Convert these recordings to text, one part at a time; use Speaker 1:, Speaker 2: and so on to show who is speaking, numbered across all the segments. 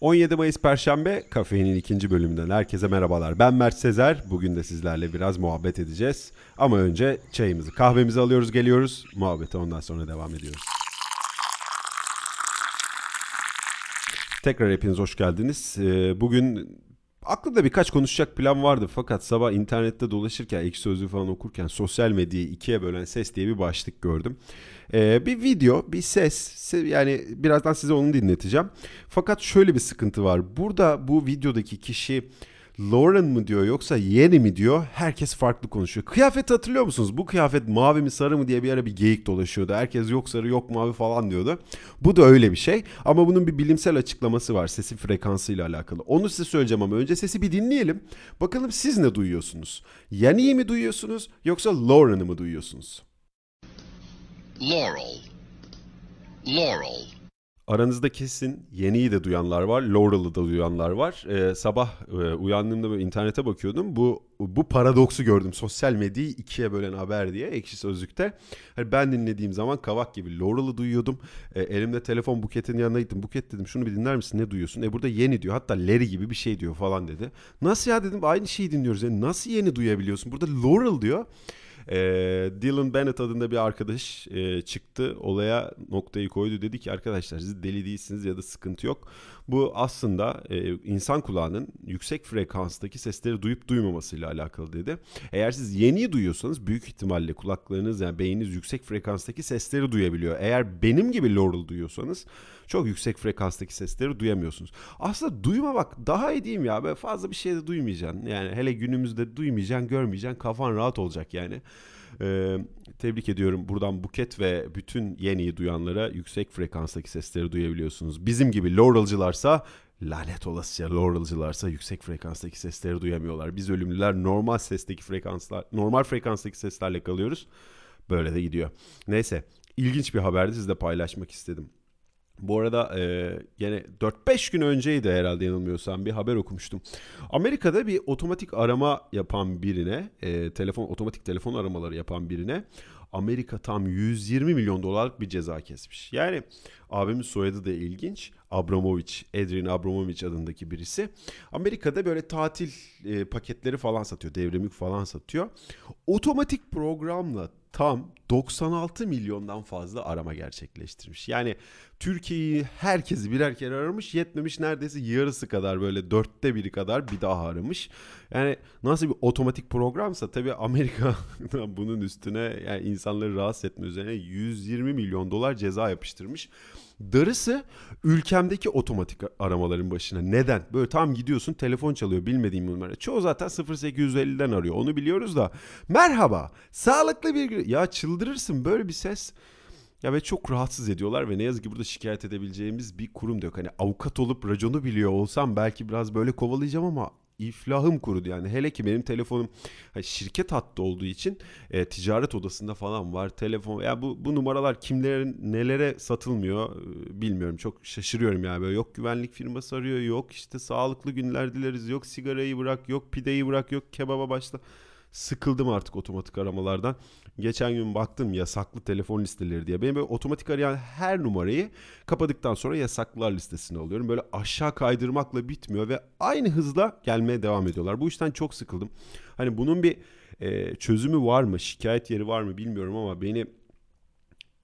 Speaker 1: 17 Mayıs Perşembe kafeinin ikinci bölümünden herkese merhabalar. Ben Mert Sezer. Bugün de sizlerle biraz muhabbet edeceğiz. Ama önce çayımızı, kahvemizi alıyoruz, geliyoruz. Muhabbete ondan sonra devam ediyoruz. Tekrar hepiniz hoş geldiniz. Ee, Bugün aklımda birkaç konuşacak plan vardı fakat sabah internette dolaşırken, ekşi sözlüğü falan okurken sosyal medyayı ikiye bölen ses diye bir başlık gördüm. Ee, bir video, bir ses, se- yani birazdan size onu dinleteceğim. Fakat şöyle bir sıkıntı var. Burada bu videodaki kişi Lauren mı diyor yoksa Yeni mi diyor herkes farklı konuşuyor. Kıyafet hatırlıyor musunuz? Bu kıyafet mavi mi sarı mı diye bir ara bir geyik dolaşıyordu. Herkes yok sarı yok mavi falan diyordu. Bu da öyle bir şey ama bunun bir bilimsel açıklaması var sesin frekansıyla alakalı. Onu size söyleyeceğim ama önce sesi bir dinleyelim. Bakalım siz ne duyuyorsunuz? Yeni'yi mi duyuyorsunuz yoksa Lauren'ı mı duyuyorsunuz?
Speaker 2: Laurel. Laurel.
Speaker 1: Aranızda kesin Yeni'yi de duyanlar var, Laurel'ı da duyanlar var. Ee, sabah e, uyandığımda böyle internete bakıyordum. Bu bu paradoksu gördüm. Sosyal medyayı ikiye bölen haber diye Ekşi Sözlük'te. Hani ben dinlediğim zaman kavak gibi Laurel'ı duyuyordum. E, elimde telefon Buket'in yanına gittim. Buket dedim şunu bir dinler misin ne duyuyorsun? E burada Yeni diyor. Hatta Larry gibi bir şey diyor falan dedi. Nasıl ya dedim aynı şeyi dinliyoruz. Yani nasıl Yeni duyabiliyorsun? Burada Laurel diyor. E, Dylan Bennett adında bir arkadaş e, çıktı olaya noktayı koydu dedi ki arkadaşlar siz deli değilsiniz ya da sıkıntı yok. Bu aslında e, insan kulağının yüksek frekanstaki sesleri duyup duymamasıyla alakalı dedi. Eğer siz yeniyi duyuyorsanız büyük ihtimalle kulaklarınız yani beyniniz yüksek frekanstaki sesleri duyabiliyor. Eğer benim gibi Laurel duyuyorsanız çok yüksek frekanstaki sesleri duyamıyorsunuz. Aslında duymamak daha iyi mi ya? Böyle fazla bir şey de duymayacaksın. Yani hele günümüzde duymayacaksın, görmeyeceksin. Kafan rahat olacak yani. Ee, tebrik ediyorum buradan Buket ve bütün yeniyi duyanlara yüksek frekanstaki sesleri duyabiliyorsunuz. Bizim gibi Laurel'cılarsa lanet olasıca Laurel'cılarsa yüksek frekanstaki sesleri duyamıyorlar. Biz ölümlüler normal sesteki frekanslar, normal frekanstaki seslerle kalıyoruz. Böyle de gidiyor. Neyse ilginç bir haberdi sizle paylaşmak istedim. Bu arada e, gene 4-5 gün önceydi herhalde yanılmıyorsam bir haber okumuştum. Amerika'da bir otomatik arama yapan birine, e, telefon otomatik telefon aramaları yapan birine Amerika tam 120 milyon dolarlık bir ceza kesmiş. Yani abimin soyadı da ilginç. Abramovich, Adrian Abramovich adındaki birisi. Amerika'da böyle tatil e, paketleri falan satıyor, devrimlik falan satıyor. Otomatik programla tam 96 milyondan fazla arama gerçekleştirmiş. Yani Türkiye'yi herkesi birer kere aramış yetmemiş neredeyse yarısı kadar böyle dörtte biri kadar bir daha aramış. Yani nasıl bir otomatik programsa tabii Amerika bunun üstüne yani insanları rahatsız etme üzerine 120 milyon dolar ceza yapıştırmış. Darısı ülkemdeki otomatik aramaların başına. Neden? Böyle tam gidiyorsun telefon çalıyor bilmediğim numara. Çoğu zaten 0850'den arıyor onu biliyoruz da. Merhaba sağlıklı bir. Ya çıldırırsın böyle bir ses. Ya ve çok rahatsız ediyorlar ve ne yazık ki burada şikayet edebileceğimiz bir kurum da yok. Hani avukat olup raconu biliyor olsam belki biraz böyle kovalayacağım ama iflahım kurudu yani. Hele ki benim telefonum hani şirket hattı olduğu için e, ticaret odasında falan var telefon. Ya bu bu numaralar kimlerin nelere satılmıyor e, bilmiyorum. Çok şaşırıyorum yani böyle yok güvenlik firması arıyor, yok işte sağlıklı günler dileriz, yok sigarayı bırak, yok pideyi bırak, yok kebaba başla. Sıkıldım artık otomatik aramalardan. Geçen gün baktım yasaklı telefon listeleri diye. Benim böyle otomatik arayan her numarayı kapadıktan sonra yasaklılar listesine alıyorum. Böyle aşağı kaydırmakla bitmiyor ve aynı hızla gelmeye devam ediyorlar. Bu işten çok sıkıldım. Hani bunun bir e, çözümü var mı, şikayet yeri var mı bilmiyorum ama beni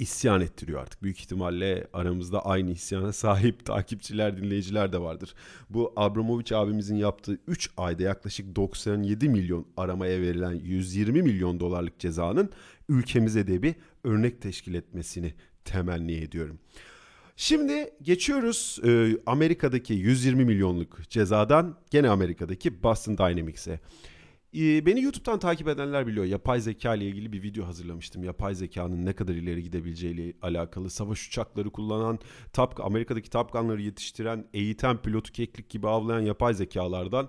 Speaker 1: isyan ettiriyor artık. Büyük ihtimalle aramızda aynı isyana sahip takipçiler, dinleyiciler de vardır. Bu Abramovich abimizin yaptığı 3 ayda yaklaşık 97 milyon aramaya verilen 120 milyon dolarlık cezanın ülkemize de bir örnek teşkil etmesini temenni ediyorum. Şimdi geçiyoruz e, Amerika'daki 120 milyonluk cezadan gene Amerika'daki Boston Dynamics'e. Beni YouTube'dan takip edenler biliyor. Yapay zeka ile ilgili bir video hazırlamıştım. Yapay zekanın ne kadar ileri gidebileceğiyle alakalı. Savaş uçakları kullanan, Top, Amerika'daki Top Gun'ları yetiştiren, eğiten, pilotu keklik gibi avlayan yapay zekalardan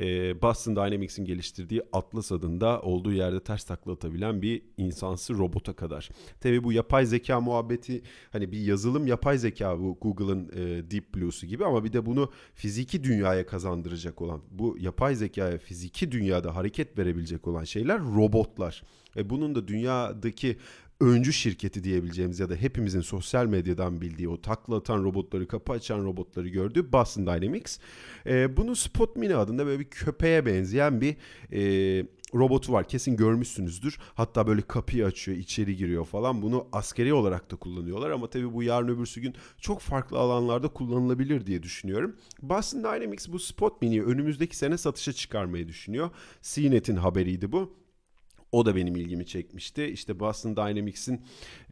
Speaker 1: e, Boston Dynamics'in geliştirdiği Atlas adında olduğu yerde ters takla atabilen bir insansı robota kadar. Tabi bu yapay zeka muhabbeti hani bir yazılım yapay zeka bu Google'ın e, Deep Blue'su gibi ama bir de bunu fiziki dünyaya kazandıracak olan bu yapay zekaya fiziki dünyada hareket verebilecek olan şeyler robotlar. E bunun da dünyadaki öncü şirketi diyebileceğimiz ya da hepimizin sosyal medyadan bildiği o takla atan robotları, kapı açan robotları gördüğü Boston Dynamics. E, bunun Spot Mini adında böyle bir köpeğe benzeyen bir e, robotu var. Kesin görmüşsünüzdür. Hatta böyle kapıyı açıyor, içeri giriyor falan. Bunu askeri olarak da kullanıyorlar ama tabii bu yarın öbürsü gün çok farklı alanlarda kullanılabilir diye düşünüyorum. Boston Dynamics bu Spot Mini'yi önümüzdeki sene satışa çıkarmayı düşünüyor. CNET'in haberiydi bu. O da benim ilgimi çekmişti. İşte Boston Dynamics'in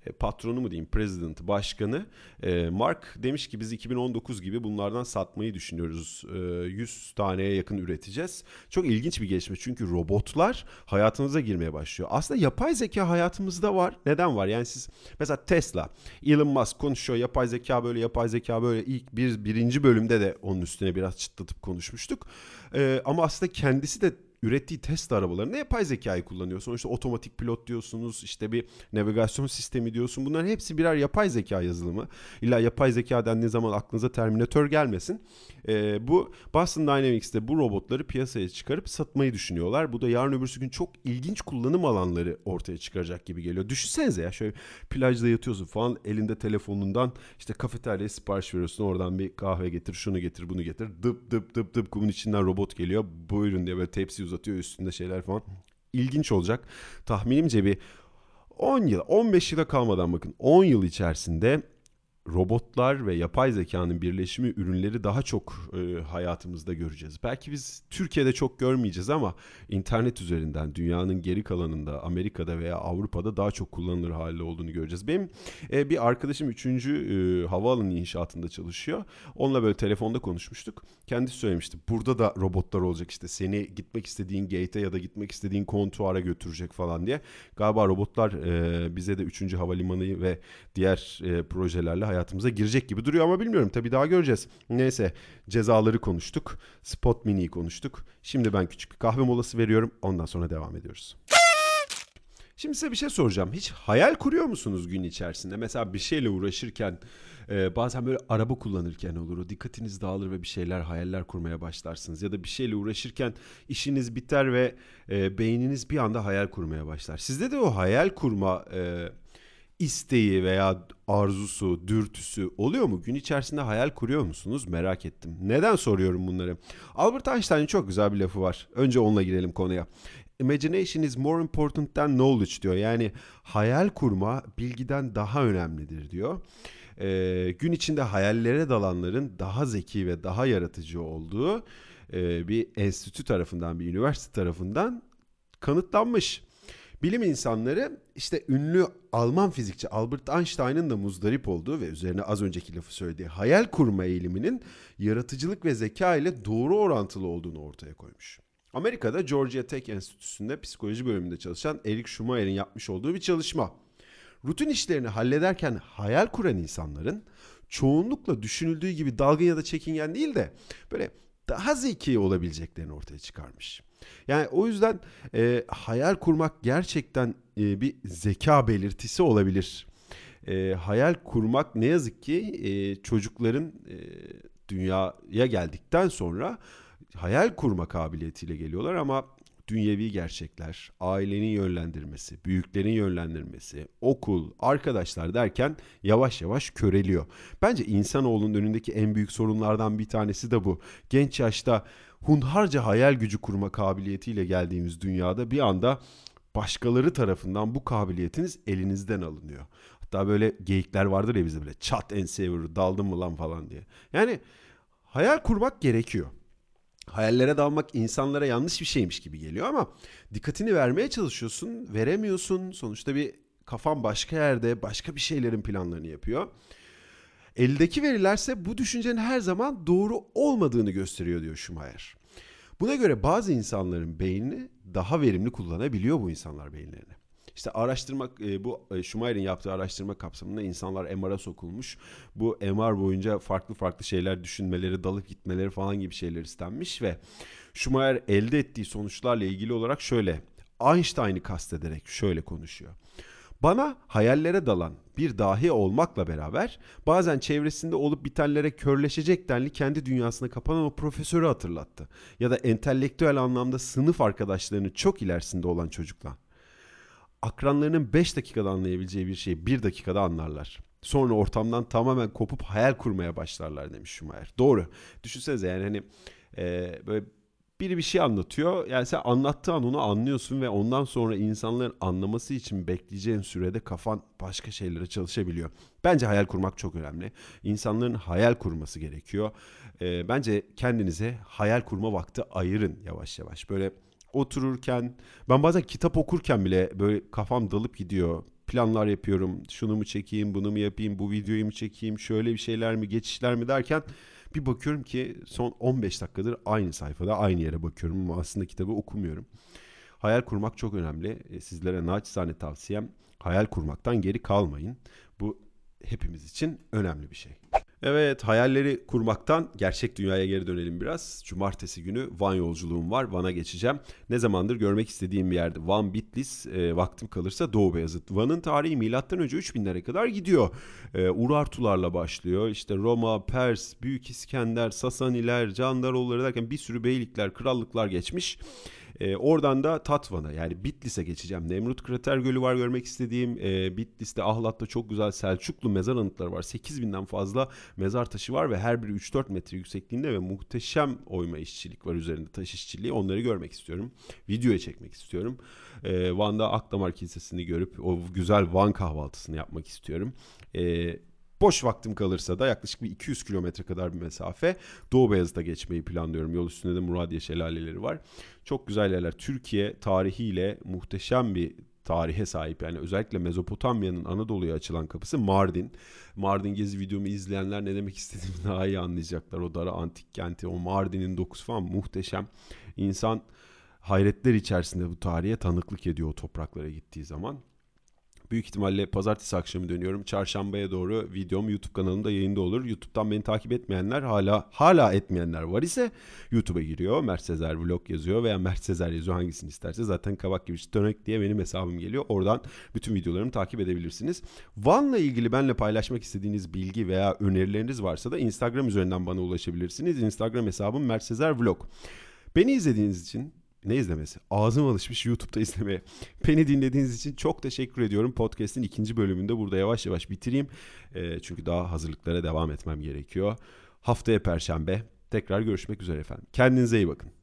Speaker 1: e, patronu mu diyeyim, president, başkanı e, Mark demiş ki biz 2019 gibi bunlardan satmayı düşünüyoruz. 100 e, taneye yakın üreteceğiz. Çok ilginç bir gelişme çünkü robotlar hayatımıza girmeye başlıyor. Aslında yapay zeka hayatımızda var. Neden var? Yani siz mesela Tesla, Elon Musk konuşuyor yapay zeka böyle, yapay zeka böyle. ilk bir birinci bölümde de onun üstüne biraz çıtlatıp konuşmuştuk. Ama aslında kendisi de ürettiği test arabalarında yapay zekayı kullanıyor. Sonuçta otomatik pilot diyorsunuz, işte bir navigasyon sistemi diyorsun. Bunların hepsi birer yapay zeka yazılımı. İlla yapay zeka dendiği zaman aklınıza Terminator gelmesin. E, bu Boston Dynamics'te bu robotları piyasaya çıkarıp satmayı düşünüyorlar. Bu da yarın öbürsü gün çok ilginç kullanım alanları ortaya çıkaracak gibi geliyor. Düşünsenize ya şöyle plajda yatıyorsun falan elinde telefonundan işte kafeteryaya sipariş veriyorsun. Oradan bir kahve getir, şunu getir, bunu getir. Dıp dıp dıp dıp kumun içinden robot geliyor. Buyurun diye böyle tepsi uzatıyor üstünde şeyler falan. İlginç olacak. Tahminimce bir 10 yıl, 15 yıla kalmadan bakın 10 yıl içerisinde robotlar ve yapay zekanın birleşimi ürünleri daha çok e, hayatımızda göreceğiz. Belki biz Türkiye'de çok görmeyeceğiz ama internet üzerinden dünyanın geri kalanında Amerika'da veya Avrupa'da daha çok kullanılır halde olduğunu göreceğiz. Benim e, bir arkadaşım 3. E, havaalanı inşaatında çalışıyor. Onunla böyle telefonda konuşmuştuk. Kendisi söylemişti. Burada da robotlar olacak işte seni gitmek istediğin gate'e ya da gitmek istediğin kontuara götürecek falan diye. Galiba robotlar e, bize de 3. havalimanı ve diğer e, projelerle hayatımıza girecek gibi duruyor ama bilmiyorum. Tabii daha göreceğiz. Neyse cezaları konuştuk. Spot Mini'yi konuştuk. Şimdi ben küçük bir kahve molası veriyorum. Ondan sonra devam ediyoruz. Şimdi size bir şey soracağım. Hiç hayal kuruyor musunuz gün içerisinde? Mesela bir şeyle uğraşırken e, bazen böyle araba kullanırken olur. O dikkatiniz dağılır ve bir şeyler hayaller kurmaya başlarsınız. Ya da bir şeyle uğraşırken işiniz biter ve e, beyniniz bir anda hayal kurmaya başlar. Sizde de o hayal kurma e, isteği veya arzusu, dürtüsü oluyor mu? Gün içerisinde hayal kuruyor musunuz? Merak ettim. Neden soruyorum bunları? Albert Einstein'ın çok güzel bir lafı var. Önce onunla girelim konuya. Imagination is more important than knowledge diyor. Yani hayal kurma bilgiden daha önemlidir diyor. Ee, gün içinde hayallere dalanların daha zeki ve daha yaratıcı olduğu e, bir enstitü tarafından, bir üniversite tarafından kanıtlanmış. Bilim insanları işte ünlü Alman fizikçi Albert Einstein'ın da muzdarip olduğu ve üzerine az önceki lafı söylediği hayal kurma eğiliminin yaratıcılık ve zeka ile doğru orantılı olduğunu ortaya koymuş. Amerika'da Georgia Tech Enstitüsü'nde psikoloji bölümünde çalışan Eric Schumacher'in yapmış olduğu bir çalışma. Rutin işlerini hallederken hayal kuran insanların çoğunlukla düşünüldüğü gibi dalgın ya da çekingen değil de böyle daha zeki olabileceklerini ortaya çıkarmış. Yani o yüzden e, hayal kurmak gerçekten e, bir zeka belirtisi olabilir. E, hayal kurmak ne yazık ki e, çocukların e, dünyaya geldikten sonra hayal kurma kabiliyetiyle geliyorlar ama dünyevi gerçekler, ailenin yönlendirmesi, büyüklerin yönlendirmesi, okul, arkadaşlar derken yavaş yavaş köreliyor. Bence insanoğlunun önündeki en büyük sorunlardan bir tanesi de bu. Genç yaşta hunharca hayal gücü kurma kabiliyetiyle geldiğimiz dünyada bir anda başkaları tarafından bu kabiliyetiniz elinizden alınıyor. Hatta böyle geyikler vardır ya bizde böyle çat enseye vurur daldın mı lan falan diye. Yani hayal kurmak gerekiyor hayallere dalmak insanlara yanlış bir şeymiş gibi geliyor ama dikkatini vermeye çalışıyorsun, veremiyorsun. Sonuçta bir kafan başka yerde, başka bir şeylerin planlarını yapıyor. Eldeki verilerse bu düşüncenin her zaman doğru olmadığını gösteriyor diyor Schumacher. Buna göre bazı insanların beynini daha verimli kullanabiliyor bu insanlar beyinlerini. İşte araştırma e, bu e, Schumacher'in yaptığı araştırma kapsamında insanlar MR'a sokulmuş. Bu MR boyunca farklı farklı şeyler düşünmeleri, dalıp gitmeleri falan gibi şeyler istenmiş ve Schumacher elde ettiği sonuçlarla ilgili olarak şöyle Einstein'ı kastederek şöyle konuşuyor. Bana hayallere dalan bir dahi olmakla beraber bazen çevresinde olup bitenlere körleşecek denli kendi dünyasına kapanan o profesörü hatırlattı. Ya da entelektüel anlamda sınıf arkadaşlarını çok ilerisinde olan çocuklar. Akranlarının 5 dakikada anlayabileceği bir şeyi 1 dakikada anlarlar. Sonra ortamdan tamamen kopup hayal kurmaya başlarlar demiş Schumacher. Doğru. Düşünsenize yani hani e, böyle biri bir şey anlatıyor. Yani sen anlattığı an onu anlıyorsun ve ondan sonra insanların anlaması için bekleyeceğin sürede kafan başka şeylere çalışabiliyor. Bence hayal kurmak çok önemli. İnsanların hayal kurması gerekiyor. Ee, bence kendinize hayal kurma vakti ayırın yavaş yavaş. Böyle otururken ben bazen kitap okurken bile böyle kafam dalıp gidiyor. Planlar yapıyorum. Şunu mu çekeyim, bunu mu yapayım, bu videoyu mu çekeyim, şöyle bir şeyler mi, geçişler mi derken bir bakıyorum ki son 15 dakikadır aynı sayfada aynı yere bakıyorum ama aslında kitabı okumuyorum. Hayal kurmak çok önemli. E, sizlere naçizane tavsiyem hayal kurmaktan geri kalmayın. Bu hepimiz için önemli bir şey. Evet hayalleri kurmaktan gerçek dünyaya geri dönelim biraz. Cumartesi günü Van yolculuğum var. Van'a geçeceğim. Ne zamandır görmek istediğim bir yerde. Van Bitlis e, vaktim kalırsa Doğu Beyazıt. Van'ın tarihi milattan önce 3000'lere kadar gidiyor. E, Urartularla başlıyor. İşte Roma, Pers, Büyük İskender, Sasaniler, Candaroğulları derken bir sürü beylikler, krallıklar geçmiş. E, oradan da Tatvan'a yani Bitlis'e geçeceğim. Nemrut Krater Gölü var görmek istediğim. E, Bitlis'te Ahlat'ta çok güzel Selçuklu mezar anıtları var. 8000'den fazla mezar taşı var ve her biri 3-4 metre yüksekliğinde ve muhteşem oyma işçilik var üzerinde taş işçiliği. Onları görmek istiyorum. Videoya çekmek istiyorum. E, Van'da Akdamar Kilisesi'ni görüp o güzel Van kahvaltısını yapmak istiyorum. E, Boş vaktim kalırsa da yaklaşık bir 200 kilometre kadar bir mesafe Doğu Beyazıt'a geçmeyi planlıyorum. Yol üstünde de Muradiye şelaleleri var. Çok güzel yerler. Türkiye tarihiyle muhteşem bir tarihe sahip. Yani özellikle Mezopotamya'nın Anadolu'ya açılan kapısı Mardin. Mardin gezi videomu izleyenler ne demek istediğimi daha iyi anlayacaklar. O Dara antik kenti, o Mardin'in dokusu falan muhteşem. İnsan hayretler içerisinde bu tarihe tanıklık ediyor o topraklara gittiği zaman. Büyük ihtimalle pazartesi akşamı dönüyorum. Çarşambaya doğru videom YouTube kanalımda yayında olur. YouTube'dan beni takip etmeyenler hala hala etmeyenler var ise YouTube'a giriyor. Mert Sezer vlog yazıyor veya Mert Sezer yazıyor hangisini isterse. Zaten kabak gibi dönek diye benim hesabım geliyor. Oradan bütün videolarımı takip edebilirsiniz. Van'la ilgili benimle paylaşmak istediğiniz bilgi veya önerileriniz varsa da Instagram üzerinden bana ulaşabilirsiniz. Instagram hesabım Mert Sezer vlog. Beni izlediğiniz için ne izlemesi? Ağzım alışmış YouTube'da izlemeye. Beni dinlediğiniz için çok teşekkür ediyorum. Podcast'in ikinci bölümünde burada yavaş yavaş bitireyim. E, çünkü daha hazırlıklara devam etmem gerekiyor. Haftaya Perşembe tekrar görüşmek üzere efendim. Kendinize iyi bakın.